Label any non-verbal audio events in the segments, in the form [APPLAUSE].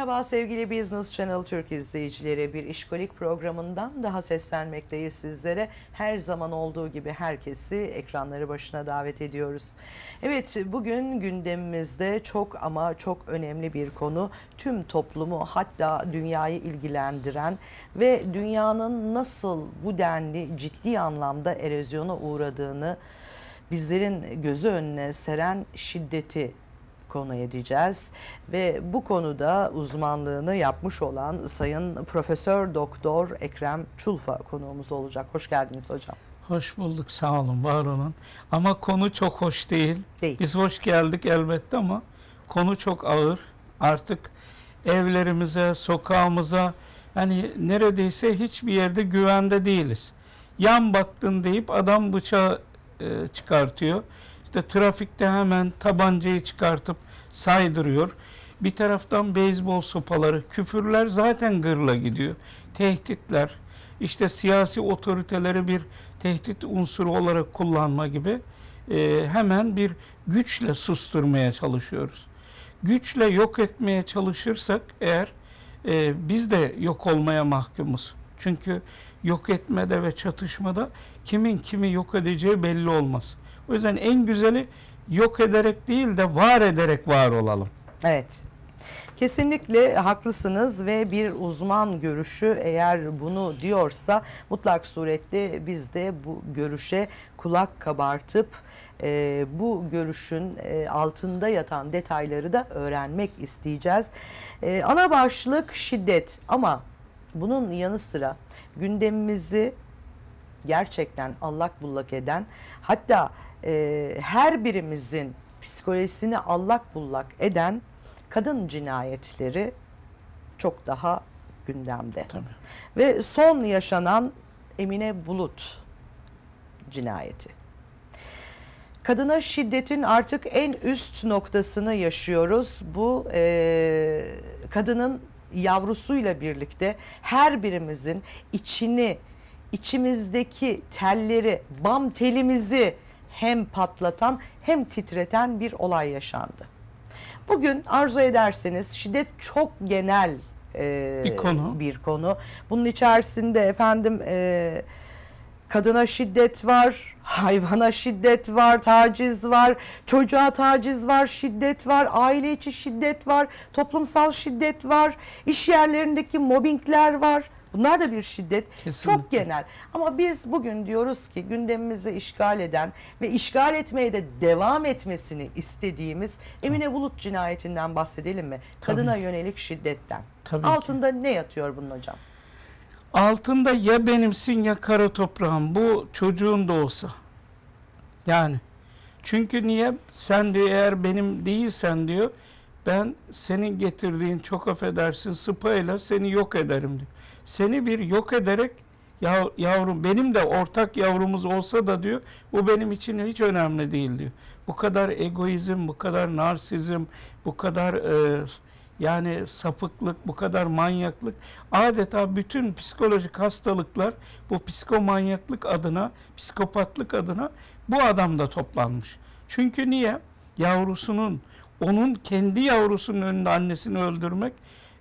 Merhaba sevgili Business Channel Türk izleyicileri. Bir işkolik programından daha seslenmekteyiz sizlere. Her zaman olduğu gibi herkesi ekranları başına davet ediyoruz. Evet bugün gündemimizde çok ama çok önemli bir konu. Tüm toplumu hatta dünyayı ilgilendiren ve dünyanın nasıl bu denli ciddi anlamda erozyona uğradığını bizlerin gözü önüne seren şiddeti konu edeceğiz ve bu konuda uzmanlığını yapmış olan Sayın Profesör Doktor Ekrem Çulfa konuğumuz olacak. Hoş geldiniz hocam. Hoş bulduk, sağ olun, var olun. Ama konu çok hoş değil. Değil. Biz hoş geldik elbette ama konu çok ağır. Artık evlerimize, sokağımıza, hani neredeyse hiçbir yerde güvende değiliz. Yan baktın deyip adam bıçağı e, çıkartıyor. İşte trafikte hemen tabancayı çıkartıp saydırıyor. Bir taraftan beyzbol sopaları, küfürler zaten gırla gidiyor. Tehditler, işte siyasi otoriteleri bir tehdit unsuru olarak kullanma gibi e, hemen bir güçle susturmaya çalışıyoruz. Güçle yok etmeye çalışırsak eğer e, biz de yok olmaya mahkumuz. Çünkü yok etmede ve çatışmada kimin kimi yok edeceği belli olmaz. O yüzden en güzeli yok ederek değil de var ederek var olalım. Evet. Kesinlikle haklısınız ve bir uzman görüşü eğer bunu diyorsa mutlak surette biz de bu görüşe kulak kabartıp e, bu görüşün e, altında yatan detayları da öğrenmek isteyeceğiz. E, ana başlık şiddet ama bunun yanı sıra gündemimizi gerçekten allak bullak eden hatta e, her birimizin psikolojisini allak bullak eden kadın cinayetleri çok daha gündemde. Tabii. Ve son yaşanan Emine Bulut cinayeti. Kadına şiddetin artık en üst noktasını yaşıyoruz. Bu e, kadının yavrusuyla birlikte her birimizin içini, içimizdeki telleri, bam telimizi hem patlatan hem titreten bir olay yaşandı. Bugün arzu ederseniz şiddet çok genel e, Bir konu. bir konu. Bunun içerisinde efendim e, kadına şiddet var, hayvana şiddet var, taciz var, çocuğa taciz var, şiddet var, aile içi şiddet var, toplumsal şiddet var, iş yerlerindeki mobbingler var. Bunlar da bir şiddet. Kesinlikle. Çok genel. Ama biz bugün diyoruz ki gündemimizi işgal eden ve işgal etmeye de devam etmesini istediğimiz Emine Bulut cinayetinden bahsedelim mi? Kadına yönelik şiddetten. Tabii ki. Altında ne yatıyor bunun hocam? Altında ya benimsin ya kara toprağın. Bu çocuğun da olsa. Yani. Çünkü niye? Sen diyor eğer benim değilsen diyor ben senin getirdiğin çok affedersin sıpayla seni yok ederim diyor. Seni bir yok ederek ya, yavrum benim de ortak yavrumuz olsa da diyor bu benim için hiç önemli değil diyor. Bu kadar egoizm, bu kadar narsizm, bu kadar e, yani sapıklık, bu kadar manyaklık adeta bütün psikolojik hastalıklar bu psikomanyaklık adına, psikopatlık adına bu adamda toplanmış. Çünkü niye? Yavrusunun, onun kendi yavrusunun önünde annesini öldürmek,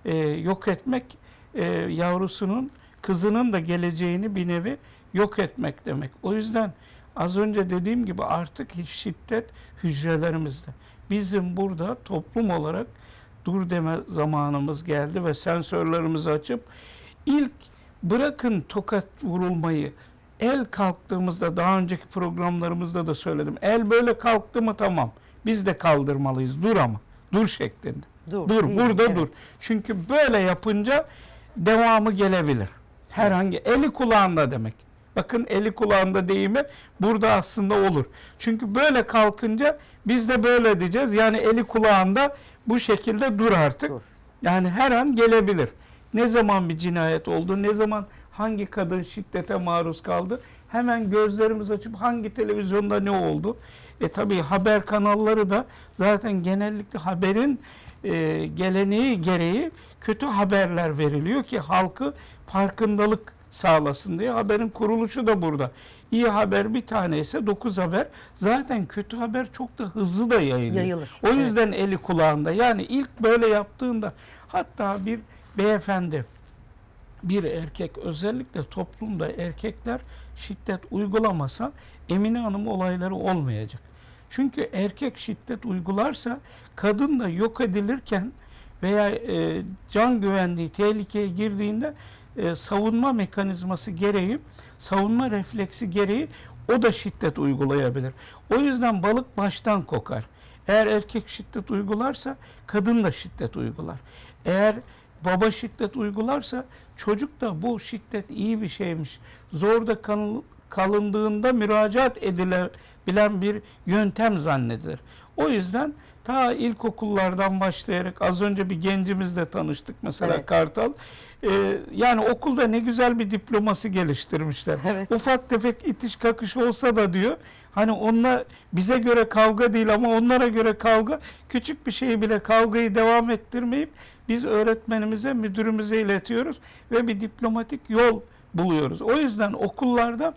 e, yok etmek, e, yavrusunun, kızının da geleceğini bir nevi yok etmek demek. O yüzden az önce dediğim gibi artık hiç şiddet hücrelerimizde. Bizim burada toplum olarak dur deme zamanımız geldi ve sensörlerimizi açıp ilk bırakın tokat vurulmayı el kalktığımızda daha önceki programlarımızda da söyledim. El böyle kalktı mı tamam. Biz de kaldırmalıyız. Dur ama. Dur şeklinde. Dur, Dur, değil, burada evet. dur. Çünkü böyle yapınca devamı gelebilir. Herhangi eli kulağında demek. Bakın eli kulağında deyimi burada aslında olur. Çünkü böyle kalkınca biz de böyle diyeceğiz. Yani eli kulağında bu şekilde dur artık. Dur. Yani her an gelebilir. Ne zaman bir cinayet oldu, ne zaman hangi kadın şiddete maruz kaldı, hemen gözlerimiz açıp hangi televizyonda ne oldu. E tabi haber kanalları da zaten genellikle haberin e, geleneği gereği kötü haberler veriliyor ki halkı farkındalık sağlasın diye haberin kuruluşu da burada. İyi haber bir tane ise 9 haber. Zaten kötü haber çok da hızlı da yayılıyor. Yayılır, O evet. yüzden eli kulağında. Yani ilk böyle yaptığında hatta bir beyefendi bir erkek özellikle toplumda erkekler şiddet uygulamasa Emine Hanım olayları olmayacak. Çünkü erkek şiddet uygularsa kadın da yok edilirken veya e, can güvenliği tehlikeye girdiğinde e, savunma mekanizması gereği, savunma refleksi gereği o da şiddet uygulayabilir. O yüzden balık baştan kokar. Eğer erkek şiddet uygularsa kadın da şiddet uygular. Eğer baba şiddet uygularsa çocuk da bu şiddet iyi bir şeymiş. Zorda kal- kalındığında müracaat edilebilen bir yöntem zannedilir. O yüzden ta ilkokullardan başlayarak az önce bir gencimizle tanıştık mesela Evet. Kartal. Ee, yani okulda ne güzel bir diploması geliştirmişler. Evet. Ufak tefek itiş kakış olsa da diyor hani onunla bize göre kavga değil ama onlara göre kavga küçük bir şeyi bile kavgayı devam ettirmeyip biz öğretmenimize müdürümüze iletiyoruz ve bir diplomatik yol buluyoruz. O yüzden okullarda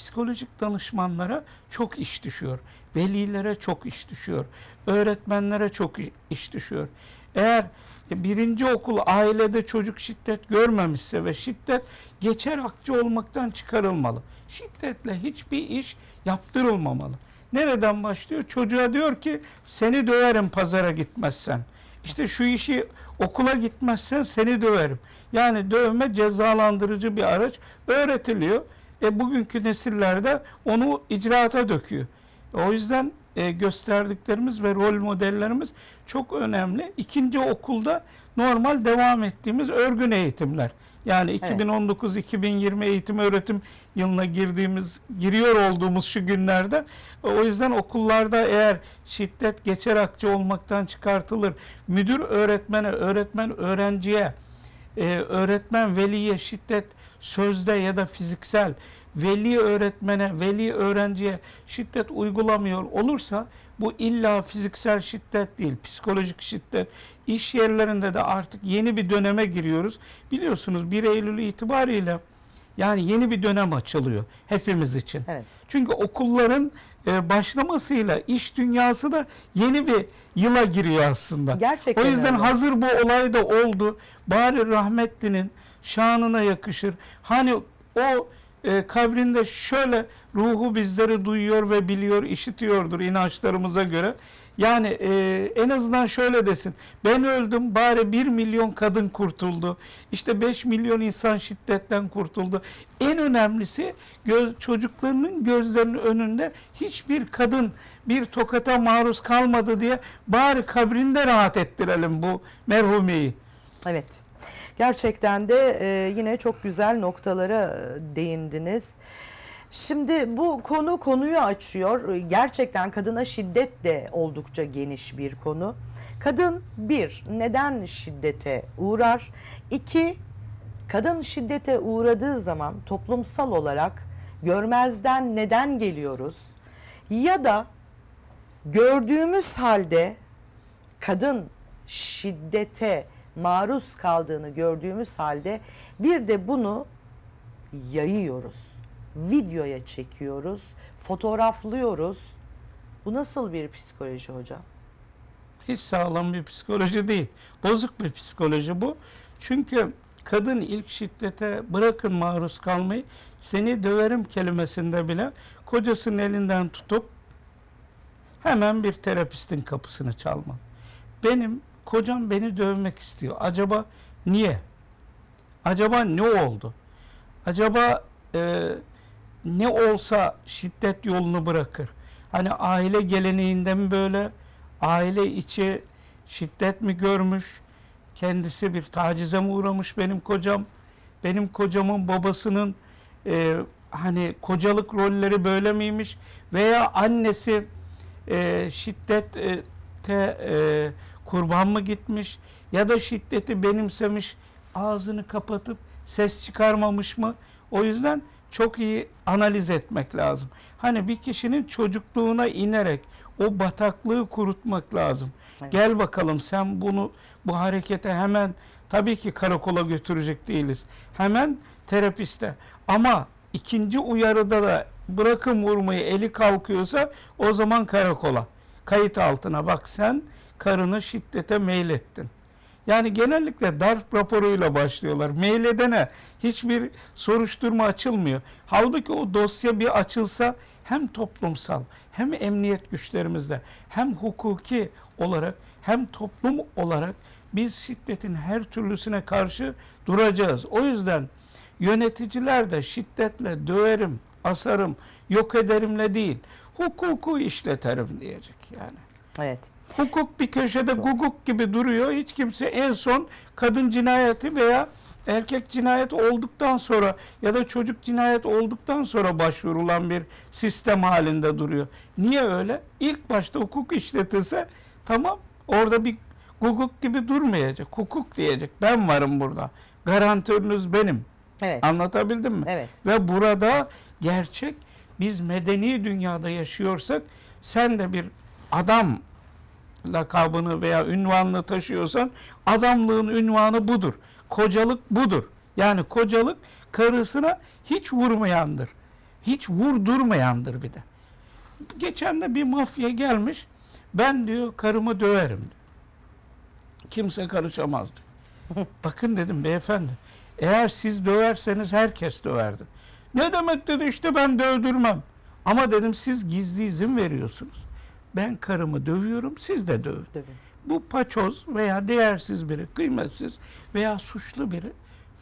psikolojik danışmanlara çok iş düşüyor. Velilere çok iş düşüyor. Öğretmenlere çok iş düşüyor. Eğer birinci okul ailede çocuk şiddet görmemişse ve şiddet geçer akçe olmaktan çıkarılmalı. Şiddetle hiçbir iş yaptırılmamalı. Nereden başlıyor? Çocuğa diyor ki seni döverim pazara gitmezsen. İşte şu işi okula gitmezsen seni döverim. Yani dövme cezalandırıcı bir araç öğretiliyor. E bugünkü nesillerde onu icraata döküyor. O yüzden e, gösterdiklerimiz ve rol modellerimiz çok önemli. İkinci okulda normal devam ettiğimiz örgün eğitimler. Yani 2019-2020 eğitim öğretim yılına girdiğimiz, giriyor olduğumuz şu günlerde o yüzden okullarda eğer şiddet geçer akçe olmaktan çıkartılır, müdür öğretmene, öğretmen öğrenciye, e, öğretmen veliye şiddet sözde ya da fiziksel, veli öğretmene, veli öğrenciye şiddet uygulamıyor olursa bu illa fiziksel şiddet değil, psikolojik şiddet. İş yerlerinde de artık yeni bir döneme giriyoruz. Biliyorsunuz 1 Eylül itibariyle yani yeni bir dönem açılıyor hepimiz için. Evet. Çünkü okulların e, başlamasıyla iş dünyası da yeni bir yıla giriyor aslında. Gerçekten O yüzden öyle. hazır bu olay da oldu. Bari rahmetlinin şanına yakışır. Hani o e, kabrinde şöyle ruhu bizleri duyuyor ve biliyor, işitiyordur inançlarımıza göre. Yani e, en azından şöyle desin. Ben öldüm bari bir milyon kadın kurtuldu. İşte 5 milyon insan şiddetten kurtuldu. En önemlisi göz, çocuklarının gözlerinin önünde hiçbir kadın bir tokata maruz kalmadı diye bari kabrinde rahat ettirelim bu merhumeyi. Evet. Gerçekten de e, yine çok güzel noktalara e, değindiniz. Şimdi bu konu konuyu açıyor. Gerçekten kadına şiddet de oldukça geniş bir konu. Kadın bir, neden şiddete uğrar? İki, kadın şiddete uğradığı zaman toplumsal olarak görmezden neden geliyoruz? Ya da gördüğümüz halde kadın şiddete maruz kaldığını gördüğümüz halde bir de bunu yayıyoruz. Videoya çekiyoruz, fotoğraflıyoruz. Bu nasıl bir psikoloji hocam? Hiç sağlam bir psikoloji değil. Bozuk bir psikoloji bu. Çünkü kadın ilk şiddete bırakın maruz kalmayı seni döverim kelimesinde bile kocasının elinden tutup hemen bir terapistin kapısını çalma. Benim kocam beni dövmek istiyor. Acaba niye? Acaba ne oldu? Acaba e, ne olsa şiddet yolunu bırakır? Hani aile geleneğinde mi böyle? Aile içi şiddet mi görmüş? Kendisi bir tacize mi uğramış benim kocam? Benim kocamın babasının e, hani kocalık rolleri böyle miymiş? Veya annesi e, şiddete e, kurban mı gitmiş? Ya da şiddeti benimsemiş, ağzını kapatıp ses çıkarmamış mı? O yüzden çok iyi analiz etmek lazım. Hani bir kişinin çocukluğuna inerek o bataklığı kurutmak lazım. Evet. Gel bakalım sen bunu bu harekete hemen tabii ki karakola götürecek değiliz. Hemen terapiste. Ama ikinci uyarıda da bırakın vurmayı eli kalkıyorsa o zaman karakola. Kayıt altına bak sen karını şiddete meylettin. Yani genellikle darp raporuyla başlıyorlar. Mail edene hiçbir soruşturma açılmıyor. Halbuki o dosya bir açılsa hem toplumsal hem emniyet güçlerimizde hem hukuki olarak hem toplum olarak biz şiddetin her türlüsüne karşı duracağız. O yüzden yöneticiler de şiddetle döverim, asarım, yok ederimle değil, hukuku işleterim diyecek yani. Evet. Hukuk bir köşede guguk gibi duruyor. Hiç kimse en son kadın cinayeti veya erkek cinayeti olduktan sonra ya da çocuk cinayet olduktan sonra başvurulan bir sistem halinde duruyor. Niye öyle? İlk başta hukuk işletilse tamam orada bir guguk gibi durmayacak. Hukuk diyecek. Ben varım burada. Garantörünüz benim. Evet. Anlatabildim mi? Evet. Ve burada gerçek biz medeni dünyada yaşıyorsak sen de bir adam lakabını veya ünvanını taşıyorsan adamlığın ünvanı budur. Kocalık budur. Yani kocalık karısına hiç vurmayandır. Hiç vurdurmayandır bir de. Geçen de bir mafya gelmiş. Ben diyor karımı döverim diyor. Kimse karışamaz diyor. [LAUGHS] Bakın dedim beyefendi. Eğer siz döverseniz herkes döverdi. Ne demek dedi işte ben dövdürmem. Ama dedim siz gizli izin veriyorsunuz. Ben karımı dövüyorum siz de dövün. Dövün. Bu paçoz veya değersiz biri, kıymetsiz veya suçlu biri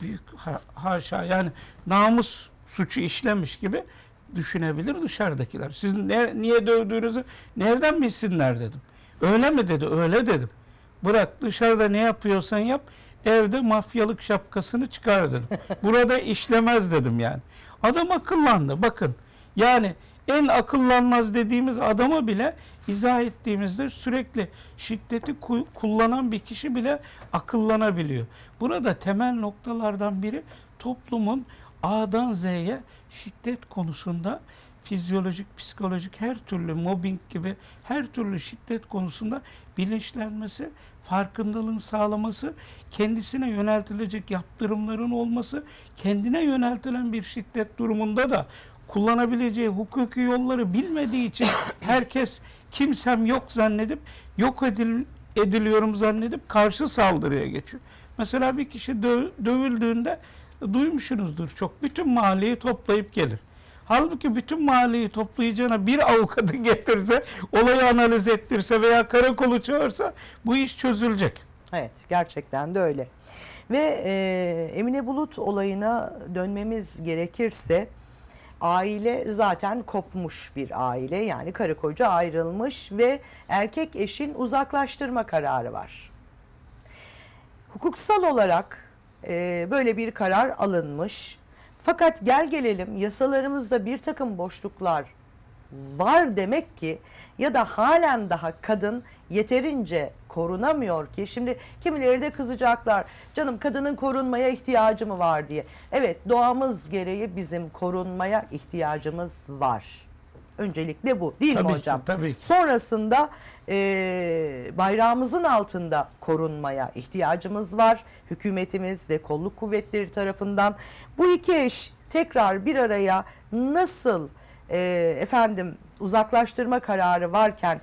büyük ha- haşa yani namus suçu işlemiş gibi düşünebilir dışarıdakiler. Siz ne, niye dövdüğünüzü nereden bilsinler dedim. Öyle mi dedi? Öyle dedim. Bırak dışarıda ne yapıyorsan yap. Evde mafyalık şapkasını çıkar dedim. Burada işlemez dedim yani. Adam akıllandı. Bakın yani en akıllanmaz dediğimiz adama bile izah ettiğimizde sürekli şiddeti ku- kullanan bir kişi bile akıllanabiliyor. Burada temel noktalardan biri toplumun A'dan Z'ye şiddet konusunda fizyolojik, psikolojik her türlü mobbing gibi her türlü şiddet konusunda bilinçlenmesi, farkındalığın sağlaması, kendisine yöneltilecek yaptırımların olması, kendine yöneltilen bir şiddet durumunda da kullanabileceği hukuki yolları bilmediği için [COUGHS] herkes kimsem yok zannedip yok edil, ediliyorum zannedip karşı saldırıya geçiyor. Mesela bir kişi dö- dövüldüğünde duymuşsunuzdur çok. Bütün mahalleyi toplayıp gelir. Halbuki bütün mahalleyi toplayacağına bir avukatı [LAUGHS] getirse, olayı analiz ettirse veya karakolu çağırsa bu iş çözülecek. Evet, gerçekten de öyle. Ve e, Emine Bulut olayına dönmemiz gerekirse aile zaten kopmuş bir aile. Yani karı koca ayrılmış ve erkek eşin uzaklaştırma kararı var. Hukuksal olarak e, böyle bir karar alınmış. Fakat gel gelelim yasalarımızda bir takım boşluklar var demek ki ya da halen daha kadın yeterince korunamıyor ki şimdi kimileri de kızacaklar canım kadının korunmaya ihtiyacı mı var diye. Evet doğamız gereği bizim korunmaya ihtiyacımız var. Öncelikle bu değil mi Tabii ki, hocam? tabii ki. Sonrasında e, bayrağımızın altında korunmaya ihtiyacımız var. Hükümetimiz ve kolluk kuvvetleri tarafından. Bu iki eş tekrar bir araya nasıl e, efendim uzaklaştırma kararı varken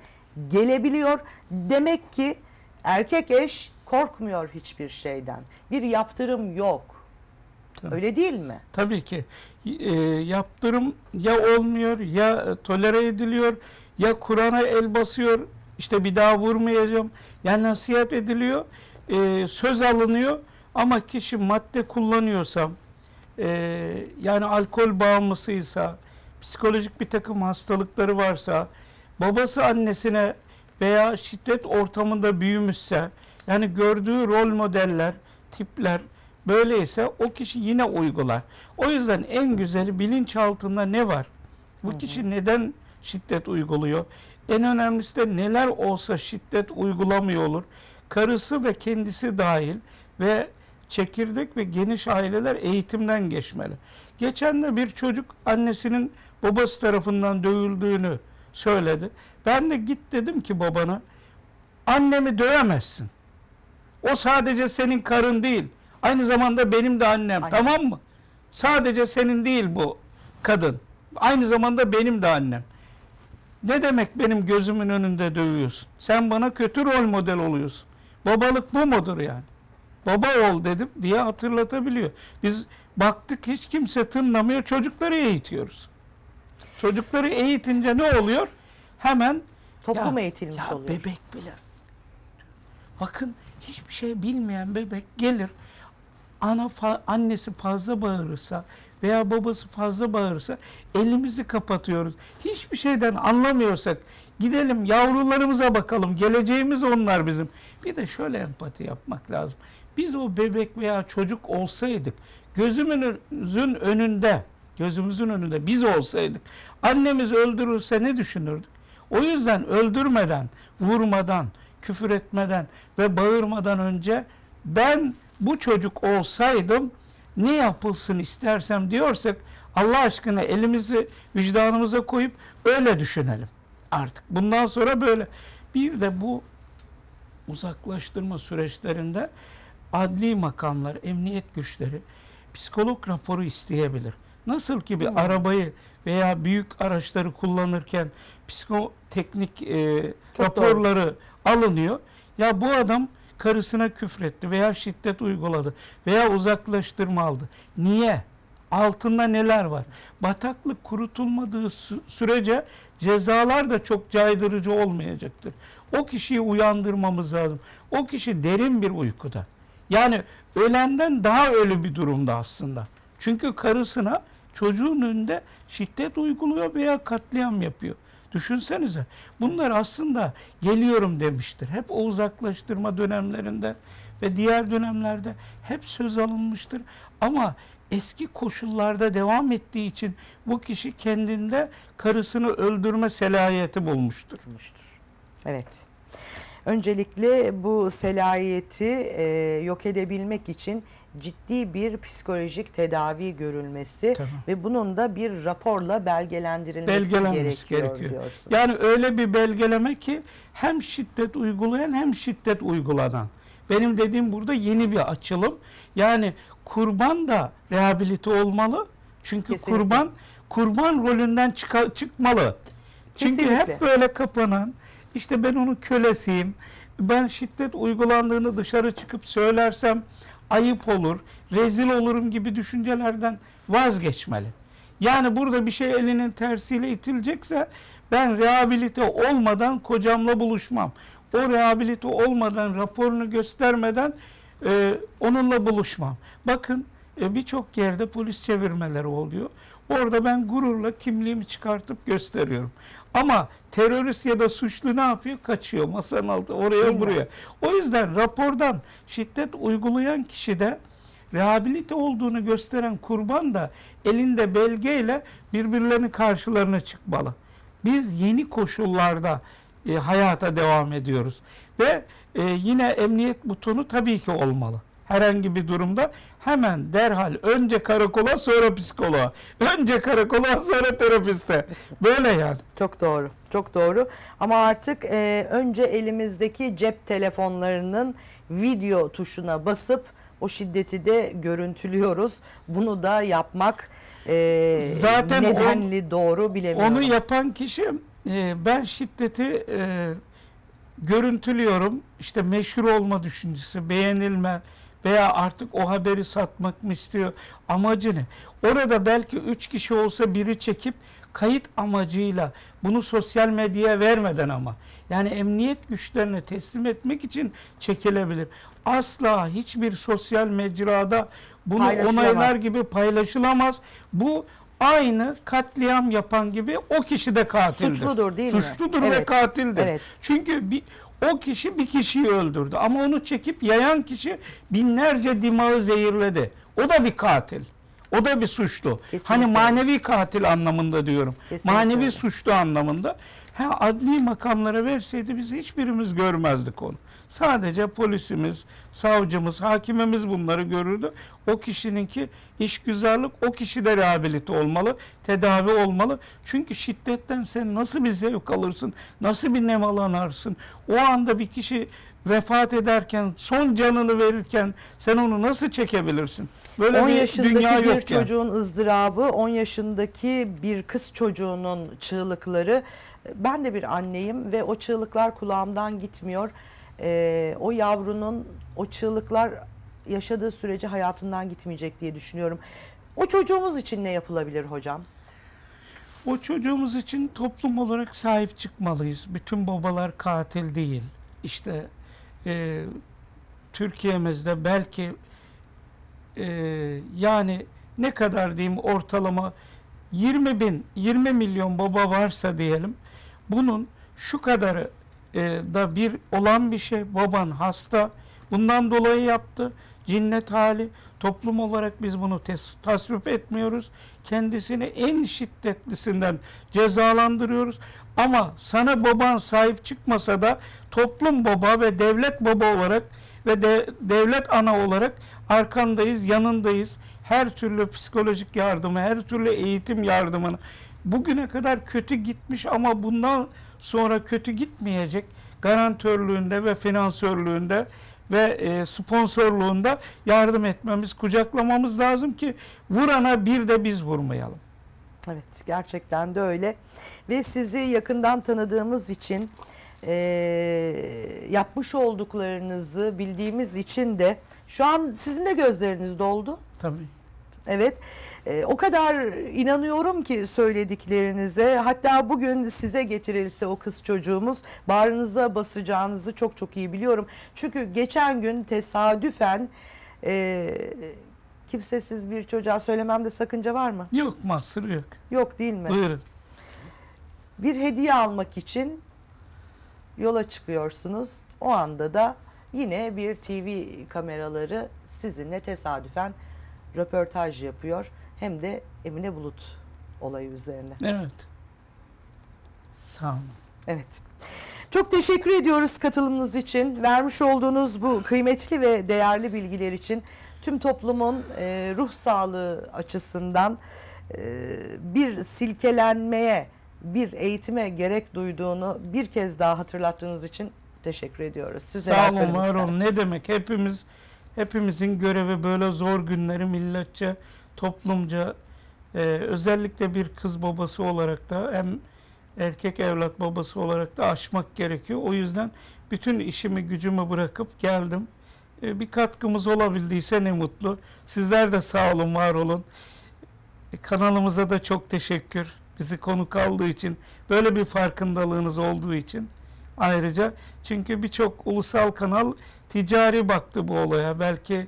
gelebiliyor? Demek ki erkek eş korkmuyor hiçbir şeyden. Bir yaptırım yok. Tabii. Öyle değil mi? Tabii ki e, yaptırım ya olmuyor ya e, tolere ediliyor ya Kur'an'a el basıyor işte bir daha vurmayacağım. Yani nasihat ediliyor e, söz alınıyor ama kişi madde kullanıyorsa e, yani alkol bağımlısıysa psikolojik bir takım hastalıkları varsa babası annesine veya şiddet ortamında büyümüşse yani gördüğü rol modeller tipler Böyleyse o kişi yine uygular. O yüzden en güzeli bilinçaltında ne var? Bu kişi neden şiddet uyguluyor? En önemlisi de neler olsa şiddet uygulamıyor olur. Karısı ve kendisi dahil ve çekirdek ve geniş aileler eğitimden geçmeli. Geçen de bir çocuk annesinin babası tarafından dövüldüğünü söyledi. Ben de git dedim ki babana annemi dövemezsin. O sadece senin karın değil. Aynı zamanda benim de annem. Aynen. Tamam mı? Sadece senin değil bu kadın. Aynı zamanda benim de annem. Ne demek benim gözümün önünde dövüyorsun? Sen bana kötü rol model oluyorsun. Babalık bu mudur yani? Baba ol dedim diye hatırlatabiliyor. Biz baktık hiç kimse tınlamıyor. Çocukları eğitiyoruz. Çocukları eğitince ne oluyor? Hemen Toplum ya- eğitilmiş ya oluyor. bebek bile. Bakın hiçbir şey bilmeyen bebek gelir. Ana fa- annesi fazla bağırırsa veya babası fazla bağırırsa elimizi kapatıyoruz. Hiçbir şeyden anlamıyorsak gidelim yavrularımıza bakalım. Geleceğimiz onlar bizim. Bir de şöyle empati yapmak lazım. Biz o bebek veya çocuk olsaydık gözümüzün önünde gözümüzün önünde biz olsaydık annemiz öldürülse ne düşünürdük? O yüzden öldürmeden, vurmadan, küfür etmeden ve bağırmadan önce ben bu çocuk olsaydım ne yapılsın istersem diyorsak Allah aşkına elimizi vicdanımıza koyup öyle düşünelim artık. Bundan sonra böyle. Bir de bu uzaklaştırma süreçlerinde adli makamlar, emniyet güçleri psikolog raporu isteyebilir. Nasıl ki bir Hmm. arabayı veya büyük araçları kullanırken psikoteknik e, Çok raporları alınıyor. Ya bu adam karısına küfretti veya şiddet uyguladı veya uzaklaştırma aldı. Niye? Altında neler var? Bataklık kurutulmadığı sü- sürece cezalar da çok caydırıcı olmayacaktır. O kişiyi uyandırmamız lazım. O kişi derin bir uykuda. Yani ölenden daha ölü bir durumda aslında. Çünkü karısına çocuğun önünde şiddet uyguluyor veya katliam yapıyor. Düşünsenize. Bunlar aslında geliyorum demiştir. Hep o uzaklaştırma dönemlerinde ve diğer dönemlerde hep söz alınmıştır. Ama eski koşullarda devam ettiği için bu kişi kendinde karısını öldürme selahiyeti bulmuştur. tutmuştur. Evet. Öncelikle bu selayeti e, yok edebilmek için ciddi bir psikolojik tedavi görülmesi Tamam. ve bunun da bir raporla belgelendirilmesi gerekiyor, gerekiyor. diyorsunuz. Yani öyle bir belgeleme ki hem şiddet uygulayan hem şiddet uygulanan. Benim dediğim burada yeni bir açılım. Yani kurban da rehabilite olmalı. Çünkü Kesinlikle. kurban kurban rolünden çıka- çıkmalı. Çünkü Kesinlikle. hep böyle kapanan işte ben onun kölesiyim. Ben şiddet uygulandığını dışarı çıkıp söylersem ayıp olur, rezil olurum gibi düşüncelerden vazgeçmeli. Yani burada bir şey elinin tersiyle itilecekse ben rehabilite olmadan kocamla buluşmam. O rehabilite olmadan raporunu göstermeden e, onunla buluşmam. Bakın e, birçok yerde polis çevirmeleri oluyor. Orada ben gururla kimliğimi çıkartıp gösteriyorum. Ama terörist ya da suçlu ne yapıyor? Kaçıyor masanın altı Değil oraya mi? buraya. O yüzden rapordan şiddet uygulayan kişi de rehabilite olduğunu gösteren kurban da elinde belgeyle birbirlerinin karşılarına çıkmalı. Biz yeni koşullarda e, hayata devam ediyoruz. Ve e, yine emniyet butonu tabii ki olmalı. Herhangi bir durumda hemen derhal önce karakola sonra psikoloğa. Önce karakola sonra terapiste. Böyle yani. Çok doğru, çok doğru. Ama artık e, önce elimizdeki cep telefonlarının video tuşuna basıp o şiddeti de görüntülüyoruz. Bunu da yapmak e, Zaten nedenli doğru bilemiyorum. Onu yapan kişi e, ben şiddeti e, görüntülüyorum. İşte meşhur olma düşüncesi, beğenilme veya artık o haberi satmak mı istiyor? Amacı ne? Orada belki üç kişi olsa biri çekip kayıt amacıyla bunu sosyal medyaya vermeden ama yani emniyet güçlerine teslim etmek için çekilebilir. Asla hiçbir sosyal mecrada bunu onaylar gibi paylaşılamaz. Bu aynı katliam yapan gibi o kişi de katildir. Suçludur değil mi? Suçludur ve Evet. katildir. Evet. Çünkü bir, o kişi bir kişiyi öldürdü ama onu çekip yayan kişi binlerce dimağı zehirledi. O da bir katil. O da bir suçlu. Kesinlikle Hani manevi katil anlamında diyorum. Kesinlikle manevi suçlu anlamında. Ha, adli makamlara verseydi biz hiçbirimiz görmezdik onu. Sadece polisimiz, savcımız, hakimimiz bunları görürdü. O kişininki işgüzarlık o kişide rehabilite olmalı, tedavi olmalı. Çünkü şiddetten sen nasıl bir zevk alırsın, nasıl bir nemalanarsın? O anda bir kişi vefat ederken, son canını verirken sen onu nasıl çekebilirsin? Böyle 10 bir yaşındaki dünya bir yok yani. çocuğun ızdırabı, 10 yaşındaki bir kız çocuğunun çığlıkları. Ben de bir anneyim ve o çığlıklar kulağımdan gitmiyor. Ee, o yavrunun o çığlıklar yaşadığı sürece hayatından gitmeyecek diye düşünüyorum. O çocuğumuz için ne yapılabilir hocam? O çocuğumuz için toplum olarak sahip çıkmalıyız. Bütün babalar katil değil. İşte e, Türkiye'mizde belki e, yani ne kadar diyeyim ortalama 20 bin, 20 milyon baba varsa diyelim bunun şu kadarı e, da bir olan bir şey. Baban hasta. Bundan dolayı yaptı. Cinnet hali. Toplum olarak biz bunu tasvip etmiyoruz. Kendisini en şiddetlisinden cezalandırıyoruz. Ama sana baban sahip çıkmasa da toplum baba ve devlet baba olarak ve de, devlet ana olarak arkandayız, yanındayız. Her türlü psikolojik yardımı, her türlü eğitim yardımını bugüne kadar kötü gitmiş ama bundan sonra kötü gitmeyecek garantörlüğünde ve finansörlüğünde ve e, sponsorluğunda yardım etmemiz, kucaklamamız lazım ki vurana bir de biz vurmayalım. Evet gerçekten de öyle ve sizi yakından tanıdığımız için eee, yapmış olduklarınızı bildiğimiz için de şu an sizin de gözleriniz doldu. Tabii. Evet Eee, o kadar inanıyorum ki söylediklerinize hatta bugün size getirilse o kız çocuğumuz bağrınıza basacağınızı çok çok iyi biliyorum. Çünkü geçen gün tesadüfen eee, kimsesiz bir çocuğa söylememde sakınca var mı? Yok mahsuru yok. Yok değil mi? Buyurun. bir hediye almak için yola çıkıyorsunuz. O anda da yine bir TV kameraları sizinle tesadüfen röportaj yapıyor. Hem de Emine Bulut olayı üzerine. Evet. Sağ olun. Evet. Çok teşekkür ediyoruz katılımınız için. Vermiş olduğunuz bu kıymetli ve değerli bilgiler için tüm toplumun e, ruh sağlığı açısından e, bir silkelenmeye, bir eğitime gerek duyduğunu bir kez daha hatırlattığınız için teşekkür ediyoruz. Siz Sağ olun, var olun. Ne demek? Hepimiz hepimizin görevi böyle zor günleri milletçe, toplumca, e, özellikle bir kız babası olarak da hem erkek evlat babası olarak da aşmak gerekiyor. O yüzden bütün işimi gücümü bırakıp geldim. E, bir katkımız olabildiyse ne mutlu. Sizler de sağ olun, var olun. E, kanalımıza da çok teşekkür. Bizi konuk aldığı için, böyle bir farkındalığınız olduğu için. Ayrıca çünkü birçok ulusal kanal ticari baktı bu olaya. Belki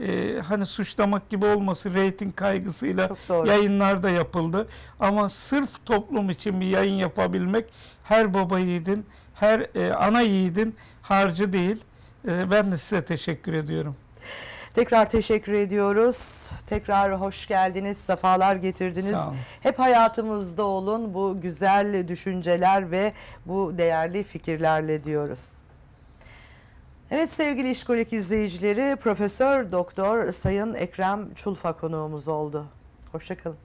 e, hani suçlamak gibi olması reyting kaygısıyla yayınlar da yapıldı. Ama sırf toplum için bir yayın yapabilmek her baba yiğidin, her e, ana yiğidin harcı değil. E, ben de size teşekkür ediyorum. Tekrar teşekkür ediyoruz. Tekrar hoş geldiniz, sefalar getirdiniz. Hep hayatımızda olun bu güzel düşünceler ve bu değerli fikirlerle diyoruz. Evet sevgili İşkolik izleyicileri Profesör Doktor Sayın Ekrem Çulfa konuğumuz oldu. Hoşçakalın.